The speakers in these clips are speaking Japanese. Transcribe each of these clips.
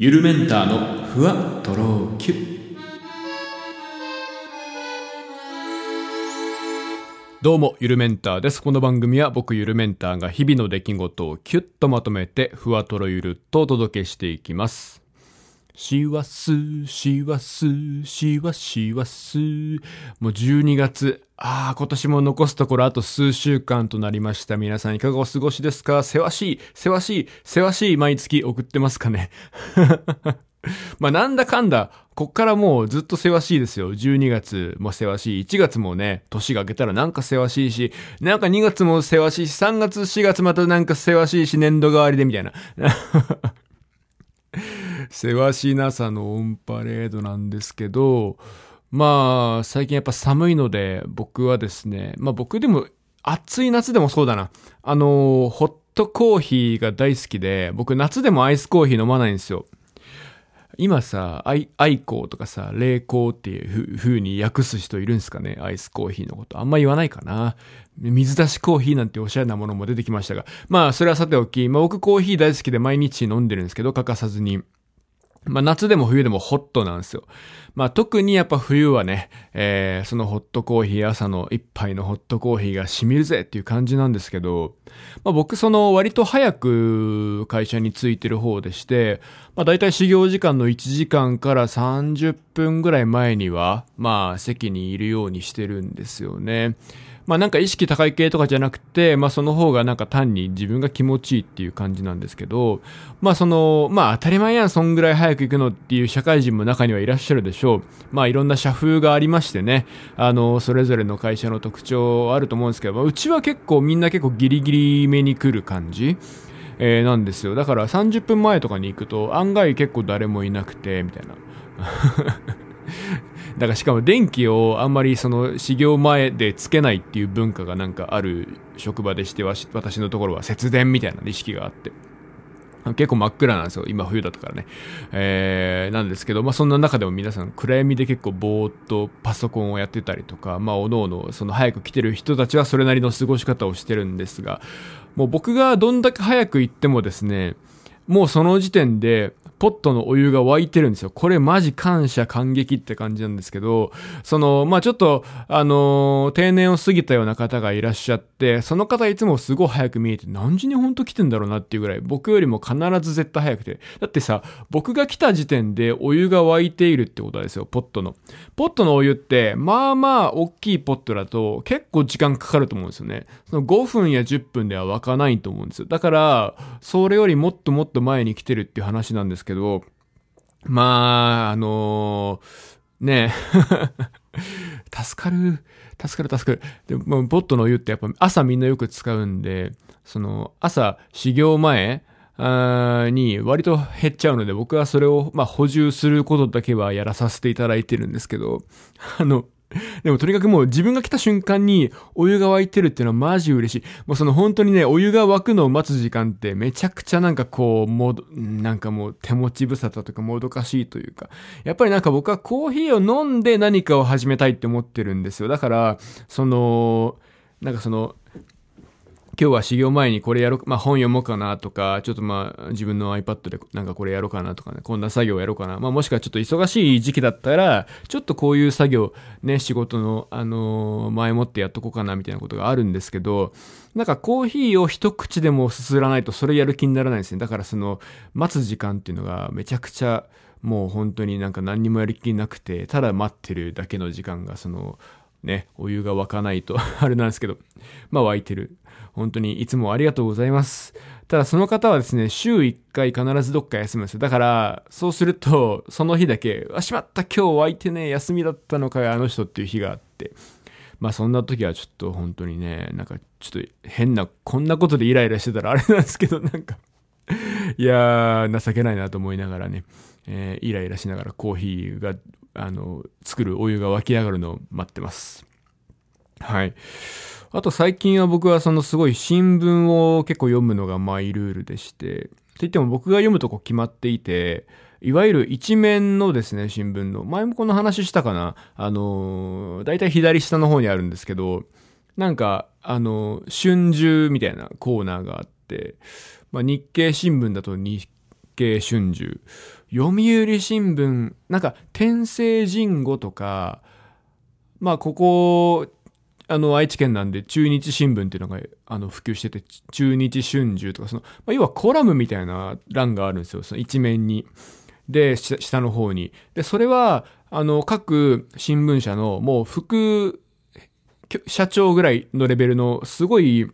ゆるメンターのふわとろきゅどうも、ゆるメンターです。この番組は僕ゆるメンターが日々の出来事をキュッとまとめてふわとろゆるっとお届けしていきます。しわす、しわす、しわしわす。もう12月。ああ、今年も残すところあと数週間となりました。皆さんいかがお過ごしですか？せわしい、せわしい、せわしい毎月送ってますかね？まあなんだかんだ、こっからもうずっとせわしいですよ。12月もせわしい。1月もね、年が明けたらなんかせわしいし、なんか2月もせわしいし、3月、4月またなんかせわしいし、年度代わりでみたいな。せわしなさのオンパレードなんですけど、まあ、最近やっぱ寒いので、僕はですね、まあ僕でも、暑い夏でもそうだな。あの、ホットコーヒーが大好きで、僕夏でもアイスコーヒー飲まないんですよ。今さ、アイ、アイコーとかさ、冷コーっていう風に訳す人いるんですかね？アイスコーヒーのこと。あんま言わないかな。水出しコーヒーなんておしゃれなものも出てきましたが。まあ、それはさておき、まあ僕コーヒー大好きで毎日飲んでるんですけど、欠かさずに。まあ夏でも冬でもホットなんですよ。まあ特にやっぱ冬はね、えー、そのホットコーヒー、朝の一杯のホットコーヒーが染みるぜっていう感じなんですけど、まあ僕その割と早く会社に着いてる方でして、まあ大体始業時間の1時間から30分ぐらい前には、まあ席にいるようにしてるんですよね。まあなんか意識高い系とかじゃなくて、まあその方がなんか単に自分が気持ちいいっていう感じなんですけど、まあその、まあ当たり前やん、そんぐらい早く行くのっていう社会人も中にはいらっしゃるでしょう。まあいろんな社風がありましてね、あの、それぞれの会社の特徴あると思うんですけど、まあ、うちは結構みんな結構ギリギリ目に来る感じ。えー、なんですよ。だから30分前とかに行くと案外結構誰もいなくて、みたいな。だからしかも電気をあんまりその始業前でつけないっていう文化がなんかある職場でして私のところは節電みたいな意識があって。結構真っ暗なんですよ。今冬だったからね。えー、なんですけど、まあそんな中でも皆さん暗闇で結構ぼーっとパソコンをやってたりとか、まあおのおのその早く来てる人たちはそれなりの過ごし方をしてるんですが、もう僕がどんだけ早く行ってもですね、もうその時点で、ポットのお湯が沸いてるんですよ。これマジ感謝感激って感じなんですけど、その、まあちょっと、あのー定年を過ぎたような方がいらっしゃって、その方いつもすごい早く見えて、何時に本当来てんだろうなっていうぐらい、僕よりも必ず絶対早くて。だってさ、僕が来た時点でお湯が沸いているってことですよ、ポットの。ポットのお湯って、まあまあ大きいポットだと結構時間かかると思うんですよね。その5分や10分では沸かないと思うんですよ。だから、それよりもっともっと前に来てるっていう話なんですけど、けどまあ、あのーね え、助かる、助かる助かる。でも、ポットのお湯ってやっぱ朝みんなよく使うんで、その、朝、始業前、に割と減っちゃうので、僕はそれを、まあ、補充することだけはやらさせていただいてるんですけど、あの、でもとにかくもう自分が来た瞬間にお湯が沸いてるっていうのはマジ嬉しい。もうその本当にね、お湯が沸くのを待つ時間ってめちゃくちゃなんかこう、もど、なんかもう手持ち無沙汰とかもどかしいというか。やっぱりなんか僕はコーヒーを飲んで何かを始めたいって思ってるんですよ。だから、その、なんかその、今日は始業前にこれやろ、まあ本読もうかなとか、ちょっとまあ自分の iPad でなんかこれやろうかなとかね、こんな作業やろうかな。まあもしくはちょっと忙しい時期だったら、ちょっとこういう作業、ね、仕事の、あの前もってやっとこうかなみたいなことがあるんですけど、なんかコーヒーを一口でもすすらないとそれやる気にならないんですね。だからその、待つ時間っていうのがめちゃくちゃ、もう本当になんか何にもやる気なくて、ただ待ってるだけの時間がその、ね、お湯が沸かないと あれなんですけど、まあ沸いてる。本当にいつもありがとうございます。ただその方はですね、週1回必ずどっか休むんですよ。だから、そうすると、その日だけ、あ、しまった、今日湧いてね、休みだったのかよ、あの人っていう日があって。まあそんな時はちょっと本当にね、なんかちょっと変な、こんなことでイライラしてたらあれなんですけど、なんか、いやー、情けないなと思いながらね、えーイライラしながらコーヒーが、あの、作るお湯が沸き上がるのを待ってます。はい。あと最近は僕はそのすごい新聞を結構読むのがマイルールでして、って言っても僕が読むとこ決まっていて、いわゆる一面のですね、新聞の、前もこの話したかな？あのー、だいたい左下の方にあるんですけど、なんか、あのー、春秋みたいなコーナーがあって、まあ、日経新聞だと日経春秋、読売新聞、なんか天聖人語とか、まあここ、あの愛知県なんで中日新聞っていうのがあの普及してて、中日春秋とかその、まあ、要はコラムみたいな欄があるんですよ、その一面に。で、下の方に。で、それは、あの、各新聞社のもう副社長ぐらいのレベルのすごい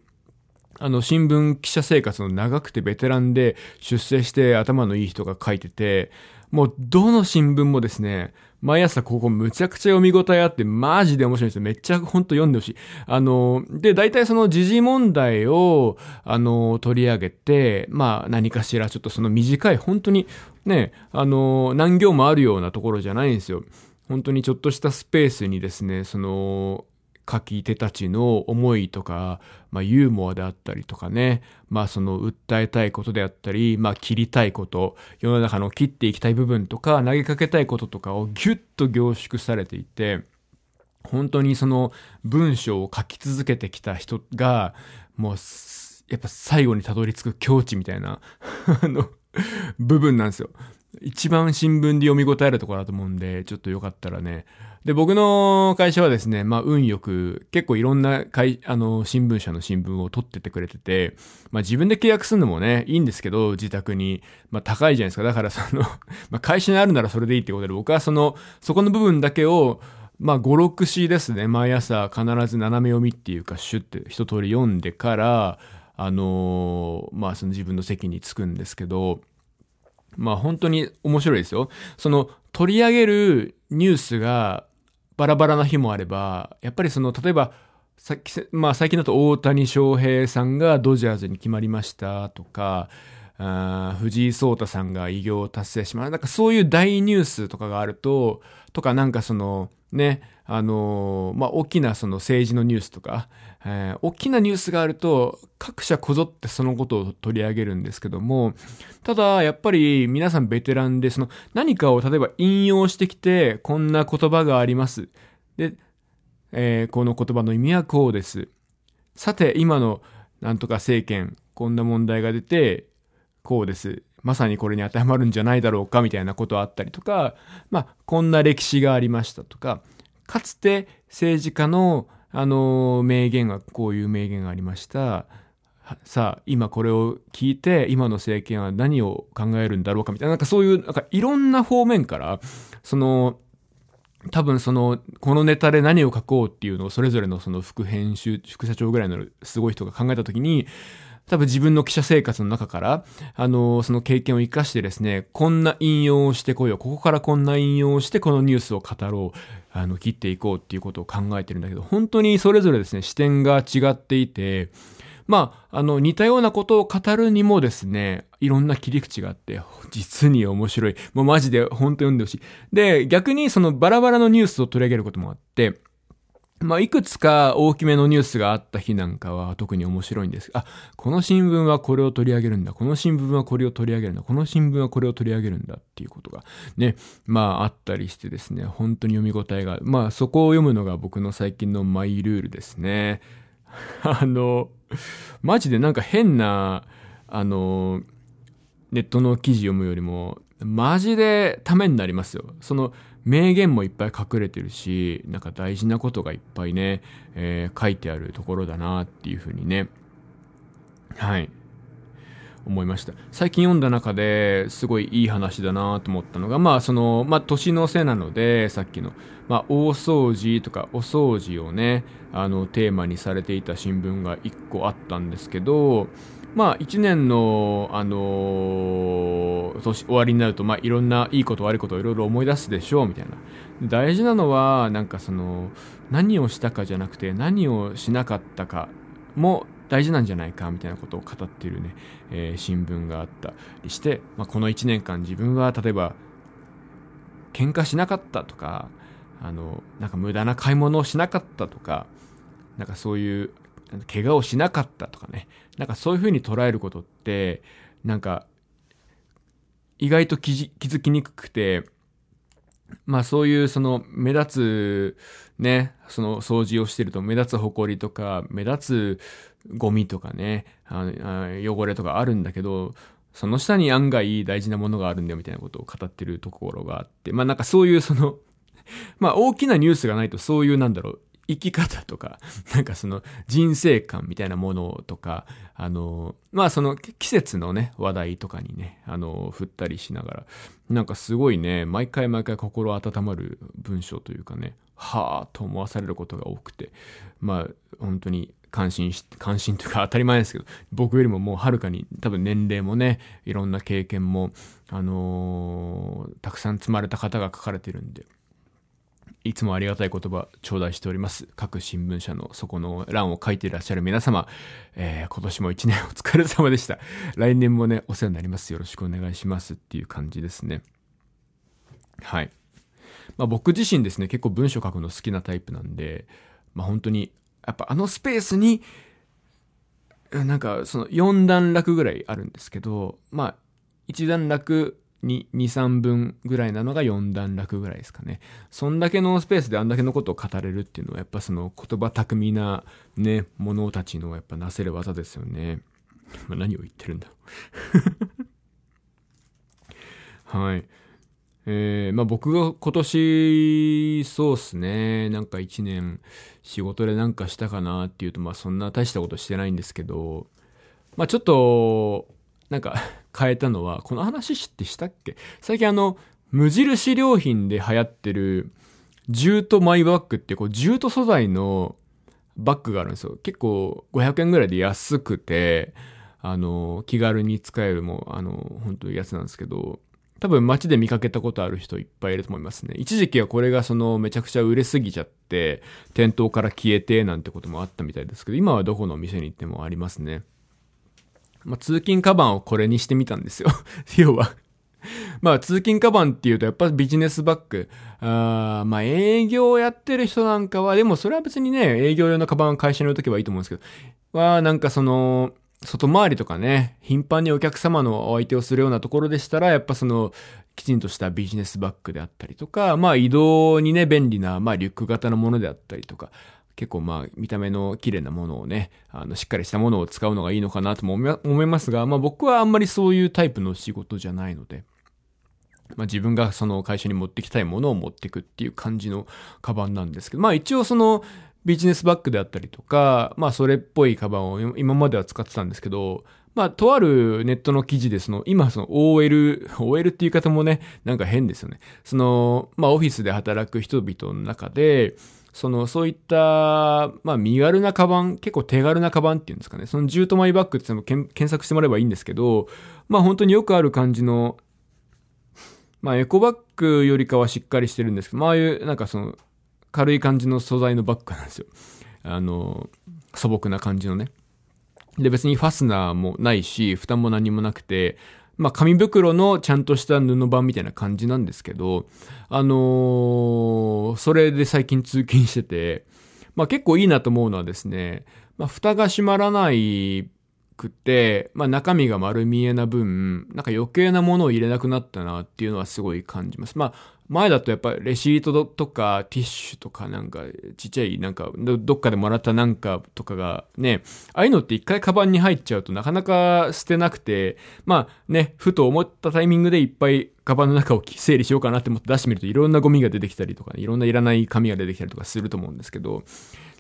あの、新聞記者生活の長くてベテランで出世して頭のいい人が書いてて、もうどの新聞もですね、毎朝ここむちゃくちゃ読み応えあってマジで面白いんですよ。めっちゃほんと読んでほしい。あの、で、大体その時事問題を、あの、取り上げて、まあ何かしらちょっとその短い、本当にね、あの、何行もあるようなところじゃないんですよ。本当にちょっとしたスペースにですね、その、書き手たちの思いとか、まあ、ユーモアであったりとかね、まあ、その訴えたいことであったり、まあ、切りたいこと、世の中の切っていきたい部分とか、投げかけたいこととかをギュッと凝縮されていて、本当にその文章を書き続けてきた人が、もう、やっぱ最後にたどり着く境地みたいな あの、部分なんですよ。一番新聞で読み応えるところだと思うんで、ちょっとよかったらね。で、僕の会社はですね、まあ、運よく、結構いろんな会、あの、新聞社の新聞を取っててくれてて、まあ、自分で契約するのもね、いいんですけど、自宅に。まあ、高いじゃないですか。だからその まあ、会社にあるならそれでいいってことで、僕はその、そこの部分だけを、まあ、5、6詩ですね。毎朝必ず斜め読みっていうか、シュって一通り読んでから、あのー、まあ、その自分の席に着くんですけど、まあ本当に面白いですよ。その取り上げるニュースがバラバラな日もあれば、やっぱりその、例えば、さっき、まあ最近だと大谷翔平さんがドジャーズに決まりましたとか、あ藤井聡太さんが偉業を達成しました。なんかそういう大ニュースとかがあると、とかなんかその、ね、あのー、まあ、大きなその政治のニュースとか、えー、大きなニュースがあると、各社こぞってそのことを取り上げるんですけども、ただ、やっぱり皆さんベテランで、その何かを例えば引用してきて、こんな言葉があります。で、えー、この言葉の意味はこうです。さて、今のなんとか政権、こんな問題が出て、こうです。まさにこれに当てはまるんじゃないだろうかみたいなことあったりとか、まあ、こんな歴史がありましたとか、かつて政治家のあの、名言が、こういう名言がありました。さあ、今これを聞いて、今の政権は何を考えるんだろうかみたいな、なんかそういう、なんかいろんな方面から、その、多分その、このネタで何を書こうっていうのをそれぞれのその副編集、副社長ぐらいのすごい人が考えたときに、多分自分の記者生活の中から、あの、その経験を活かしてですね、こんな引用をしてこよう。ここからこんな引用をしてこのニュースを語ろう。あの、切っていこうっていうことを考えてるんだけど、本当にそれぞれですね、視点が違っていて、まあ、あの、似たようなことを語るにもですね、いろんな切り口があって、実に面白い。もうマジで本当読んでほしい。で、逆にそのバラバラのニュースを取り上げることもあって、まあ、いくつか大きめのニュースがあった日なんかは特に面白いんです。あ、この新聞はこれを取り上げるんだ。この新聞はこれを取り上げるんだ。この新聞はこれを取り上げるんだっていうことがね、まああったりしてですね、本当に読み応えが、まあそこを読むのが僕の最近のマイルールですね。あの、マジでなんか変な、あの、ネットの記事読むよりも、マジでためになりますよ。その、名言もいっぱい隠れてるし、なんか大事なことがいっぱいね、えー、書いてあるところだなっていうふうにね、はい、思いました。最近読んだ中ですごいいい話だなと思ったのが、まあその、まあ年のせいなので、さっきの、まあ大掃除とかお掃除をね、あのテーマにされていた新聞が一個あったんですけど、まあ、一年の、あのー、年終わりになると、まあ、いろんないいこと悪いことをいろいろ思い出すでしょう、みたいな。大事なのは、なんかその、何をしたかじゃなくて、何をしなかったかも大事なんじゃないか、みたいなことを語っているね、えー、新聞があったりして、まあ、この一年間自分は、例えば、喧嘩しなかったとか、あの、なんか無駄な買い物をしなかったとか、なんかそういう怪我をしなかったとかね。なんかそういう風に捉えることって、なんか、意外と気づきにくくて、まあそういうその目立つね、その掃除をしてると目立つ埃とか目立つゴミとかね、あ汚れとかあるんだけど、その下に案外大事なものがあるんだよみたいなことを語ってるところがあって、まあなんかそういうそのまあ大きなニュースがないとそういうなんだろう、生き方とか、なんかその人生観みたいなものとか、あの、まあその季節のね、話題とかにね、あの、振ったりしながら、なんかすごいね、毎回毎回心温まる文章というかね、はぁと思わされることが多くて、まあ本当に関心し、関心というか 当たり前ですけど、僕よりももうはるかに多分年齢もね、いろんな経験も、あのー、たくさん積まれた方が書かれてるんで、いつもありがたい言葉頂戴しております。各新聞社のそこの欄を書いていらっしゃる皆様、えー、今年も一年お疲れ様でした。来年もね、お世話になります。よろしくお願いしますっていう感じですね。はい。まあ僕自身ですね、結構文章書くの好きなタイプなんで、まあ本当にやっぱあのスペースに、なんかその4段落ぐらいあるんですけど、まあ1段落2、3分ぐらいなのが4段落ぐらいですかね。そんだけのスペースであんだけのことを語れるっていうのはやっぱその言葉巧みなね、者たちのやっぱなせる技ですよね。まあ、何を言ってるんだ はい。えー、まあ僕が今年、そうっすね、なんか一年仕事でなんかしたかなっていうと、まあそんな大したことしてないんですけど、まあちょっと、なんか変えたのは、この話ってしたっけ？最近あの、無印良品で流行ってる、ジュートマイバッグってこう、ジュート素材のバッグがあるんですよ。結構500円ぐらいで安くて、あの、気軽に使えるもう、あの、本当にやつなんですけど、多分街で見かけたことある人いっぱいいると思いますね。一時期はこれがそのめちゃくちゃ売れすぎちゃって、店頭から消えてなんてこともあったみたいですけど、今はどこの店に行ってもありますね。まあ、通勤カバンをこれにしてみたんですよ。要はまあ、通勤カバンっていうとやっぱビジネスバッグ。あまあ、営業をやってる人なんかは、でもそれは別にね、営業用のカバンを会社に置いとけばいいと思うんですけど、は、なんかその、外回りとかね、頻繁にお客様のお相手をするようなところでしたら、やっぱその、きちんとしたビジネスバッグであったりとか、まあ移動にね、便利な、まあリュック型のものであったりとか、結構まあ見た目の綺麗なものをね、あの、しっかりしたものを使うのがいいのかなとも思いますが、まあ僕はあんまりそういうタイプの仕事じゃないので、まあ自分がその会社に持ってきたいものを持っていくっていう感じのカバンなんですけど、まあ一応そのビジネスバッグであったりとか、まあそれっぽいカバンを今までは使ってたんですけど、まあとあるネットの記事でその今その OL、OL っていう方もね、なんか変ですよね。その、まあオフィスで働く人々の中で、その、そういった、まあ、身軽なカバン、結構手軽なカバンっていうんですかね。そのジュートマイバッグってのも検索してもらえばいいんですけど、まあ本当によくある感じの、まあエコバッグよりかはしっかりしてるんですけど、まあああいうなんかその軽い感じの素材のバッグなんですよ。あの、素朴な感じのね。で、別にファスナーもないし、負担も何もなくて、まあ、紙袋のちゃんとした布版みたいな感じなんですけど、あのー、それで最近通勤してて、まあ結構いいなと思うのはですね、まあ蓋が閉まらないくて、まあ中身が丸見えな分、なんか余計なものを入れなくなったなっていうのはすごい感じます。まあ前だとやっぱレシートとかティッシュとかなんかちっちゃいなんかどっかでもらったなんかとかがね、ああいうのって一回カバンに入っちゃうとなかなか捨てなくて、まあね、ふと思ったタイミングでいっぱいカバンの中を整理しようかなって思って出してみるといろんなゴミが出てきたりとか、ねいろんないらない紙が出てきたりとかすると思うんですけど、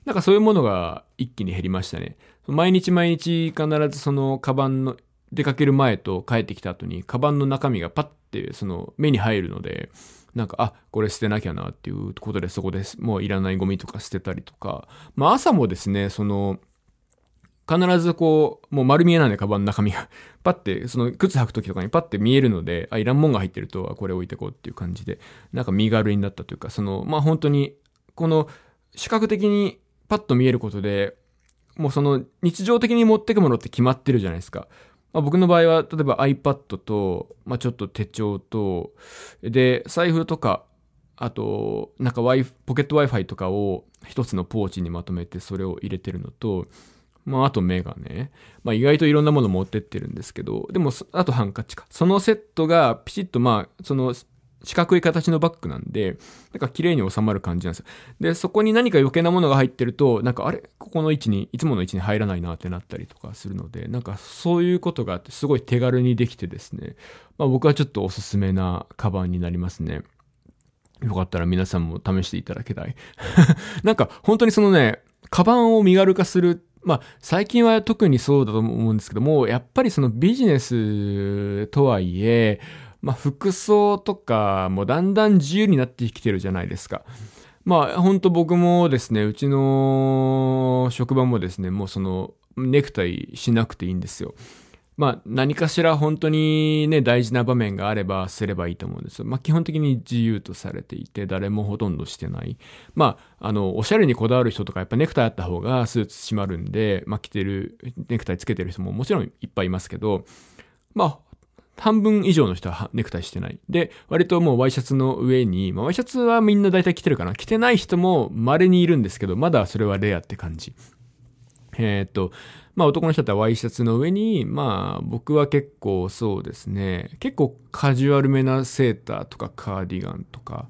なんかそういうものが一気に減りましたね。毎日毎日必ずそのカバンの出かける前と帰ってきた後にカバンの中身がパッてその目に入るので、なんか、あ、これ捨てなきゃなっていうことでそこでもういらないゴミとか捨てたりとか、まあ朝もですね、その、必ずこう、もう丸見えなんで、カバンの中身が。パッて、その靴履く時とかにパッて見えるので、あ、いらんもんが入ってると、これ置いてこうっていう感じで、なんか身軽になったというか、その、まあ本当に、この、視覚的にパッと見えることで、もうその日常的に持ってくものって決まってるじゃないですか。まあ、僕の場合は、例えば iPad と、まあ、ちょっと手帳と、で、財布とか、あと、なんか Wi、ポケット Wi-Fi とかを一つのポーチにまとめてそれを入れてるのと、まあ、あとメガネ。まあ、意外といろんなもの持ってってるんですけど、でも、あとハンカチか。そのセットがピチッと、まあ、その、四角い形のバッグなんで、なんか綺麗に収まる感じなんですよ。で、そこに何か余計なものが入ってると、なんかあれ？ここの位置に、いつもの位置に入らないなってなったりとかするので、なんかそういうことがあって、すごい手軽にできてですね、まあ僕はちょっとおすすめなカバンになりますね。よかったら皆さんも試していただきたい？なんか本当にそのね、カバンを身軽化するまあ、最近は特にそうだと思うんですけども、やっぱりそのビジネスとはいえ、まあ、服装とかもだんだん自由になってきてるじゃないですか。まあ、本当僕もですね、うちの職場もですね、もうその、ネクタイしなくていいんですよ。まあ、何かしら本当にね、大事な場面があればすればいいと思うんですよ。まあ、基本的に自由とされていて、誰もほとんどしてない。まあ、あの、おしゃれにこだわる人とか、やっぱネクタイあった方がスーツ締まるんで、まあ、着てる、ネクタイつけてる人ももちろんいっぱいいますけど、まあ、半分以上の人はネクタイしてない。で、割ともうワイシャツの上に、まあ、ワイシャツはみんな大体着てるかな。着てない人も稀にいるんですけど、まだそれはレアって感じ。えー、っと、まあ男の人だったらワイシャツの上に、まあ僕は結構そうですね、結構カジュアルめなセーターとかカーディガンとか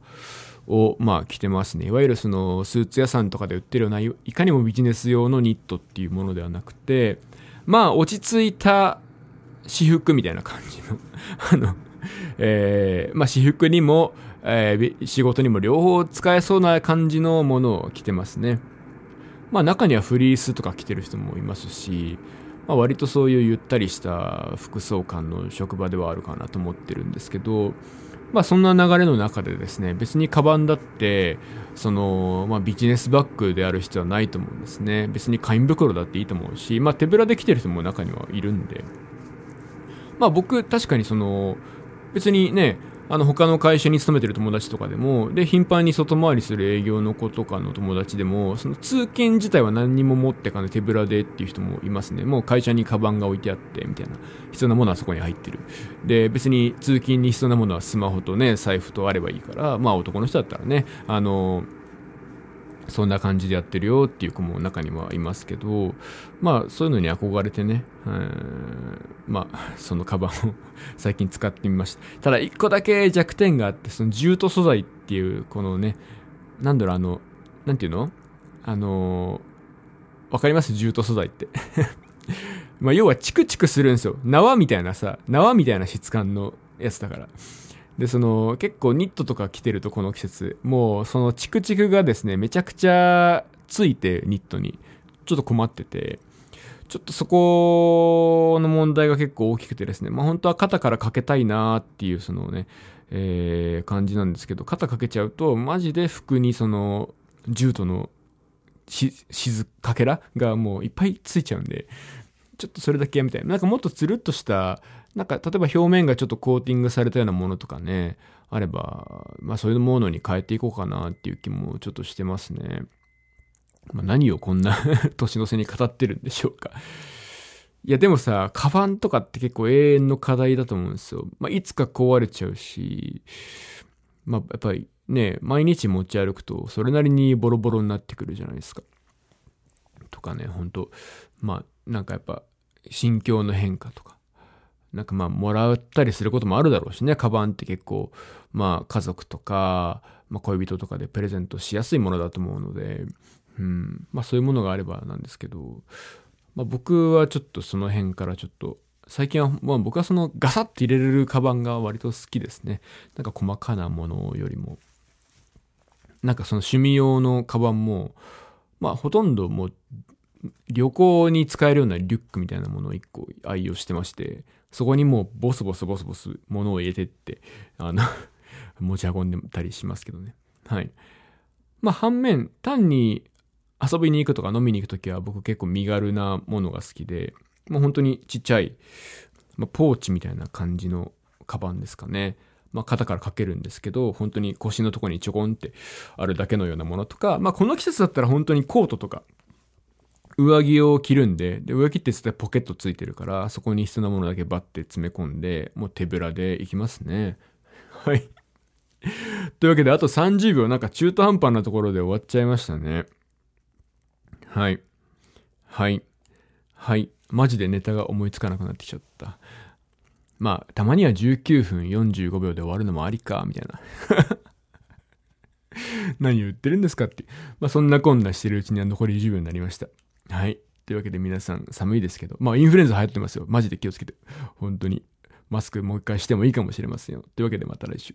をまあ着てますね。いわゆるそのスーツ屋さんとかで売ってるような、いかにもビジネス用のニットっていうものではなくて、まあ落ち着いた私服みたいな感じの あの、えー、まあ私服にも、えー、仕事にも両方使えそうな感じのものを着てますね。まあ中にはフリースとか着てる人もいますし、まあ、割とそういうゆったりした服装感の職場ではあるかなと思ってるんですけど、まあそんな流れの中でですね、別にカバンだって、その、まあビジネスバッグである必要はないと思うんですね。別に紙袋だっていいと思うし、まあ手ぶらで来てる人も中にはいるんで。まあ僕確かにその、別にね、あの他の会社に勤めてる友達とかでもで頻繁に外回りする営業の子とかの友達でもその通勤自体は何にも持ってかない手ぶらでっていう人もいますね。もう会社にカバンが置いてあってみたいな必要なものはそこに入ってる。で別に通勤に必要なものはスマホとね財布とあればいいからまあ男の人だったらねあのそんな感じでやってるよっていう子も中にはいますけど、まあそういうのに憧れてね、まあそのカバンを 最近使ってみました。ただ一個だけ弱点があって、そのジュート素材っていう、このね、なんだろうあの、なんていうの？あのわかります？ジュート素材って。まあ要はチクチクするんですよ。縄みたいなさ、縄みたいな質感のやつだから。で、その、結構ニットとか着てるとこの季節、もうそのチクチクがですね、めちゃくちゃついてニットに、ちょっと困ってて、ちょっとそこの問題が結構大きくてですね、まあ本当は肩からかけたいなっていうそのね、えー、感じなんですけど、肩かけちゃうと、マジで服にその、ジュートの、しず、かけらがもういっぱいついちゃうんで、ちょっとそれだけやめたい。なんかもっとつるっとした、なんか例えば表面がちょっとコーティングされたようなものとかね、あれば、まあそういうものに変えていこうかなっていう気もちょっとしてますね。まあ、何をこんな 年の瀬に語ってるんでしょうか。いやでもさ、カバンとかって結構永遠の課題だと思うんですよ。まあいつか壊れちゃうし、まあやっぱりね、毎日持ち歩くとそれなりにボロボロになってくるじゃないですか。とかね、ほんと、まあなんかやっぱ心境の変化とか、なんかまあもらったりすることもあるだろうしね、カバンって結構、まあ家族とか、まあ恋人とかでプレゼントしやすいものだと思うので、うん、まあそういうものがあればなんですけど、まあ僕はちょっとその辺からちょっと、最近は、まあ僕はそのガサッて入れれるカバンが割と好きですね。なんか細かなものよりも。なんかその趣味用のカバンも、まあほとんどもう旅行に使えるようなリュックみたいなものを1個愛用してまして、そこにもうボスボスボスボス物を入れてって、あの 持ち運んでたりしますけどね。はい。まあ反面、単に遊びに行くとか飲みに行くときは僕結構身軽なものが好きで、もう本当にちっちゃい、まあ、ポーチみたいな感じのカバンですかね。まあ、肩からかけるんですけど、本当に腰のとこにちょこんってあるだけのようなものとか、まあ、この季節だったら本当にコートとか、上着を着るんで、で、上着って言ってポケットついてるから、そこに必要なものだけバッて詰め込んで、もう手ぶらで行きますね。はい。というわけで、あと30秒なんか中途半端なところで終わっちゃいましたね。はい。はい。はい。マジでネタが思いつかなくなってきちゃった。まあ、たまには19分45秒で終わるのもありか、みたいな。何言ってるんですかって。まあ、そんなこんなしてるうちには残り10秒になりました。はい。というわけで皆さん寒いですけど、まあインフルエンザ流行ってますよ。マジで気をつけて。本当に。マスクもう一回してもいいかもしれませんよ。というわけでまた来週。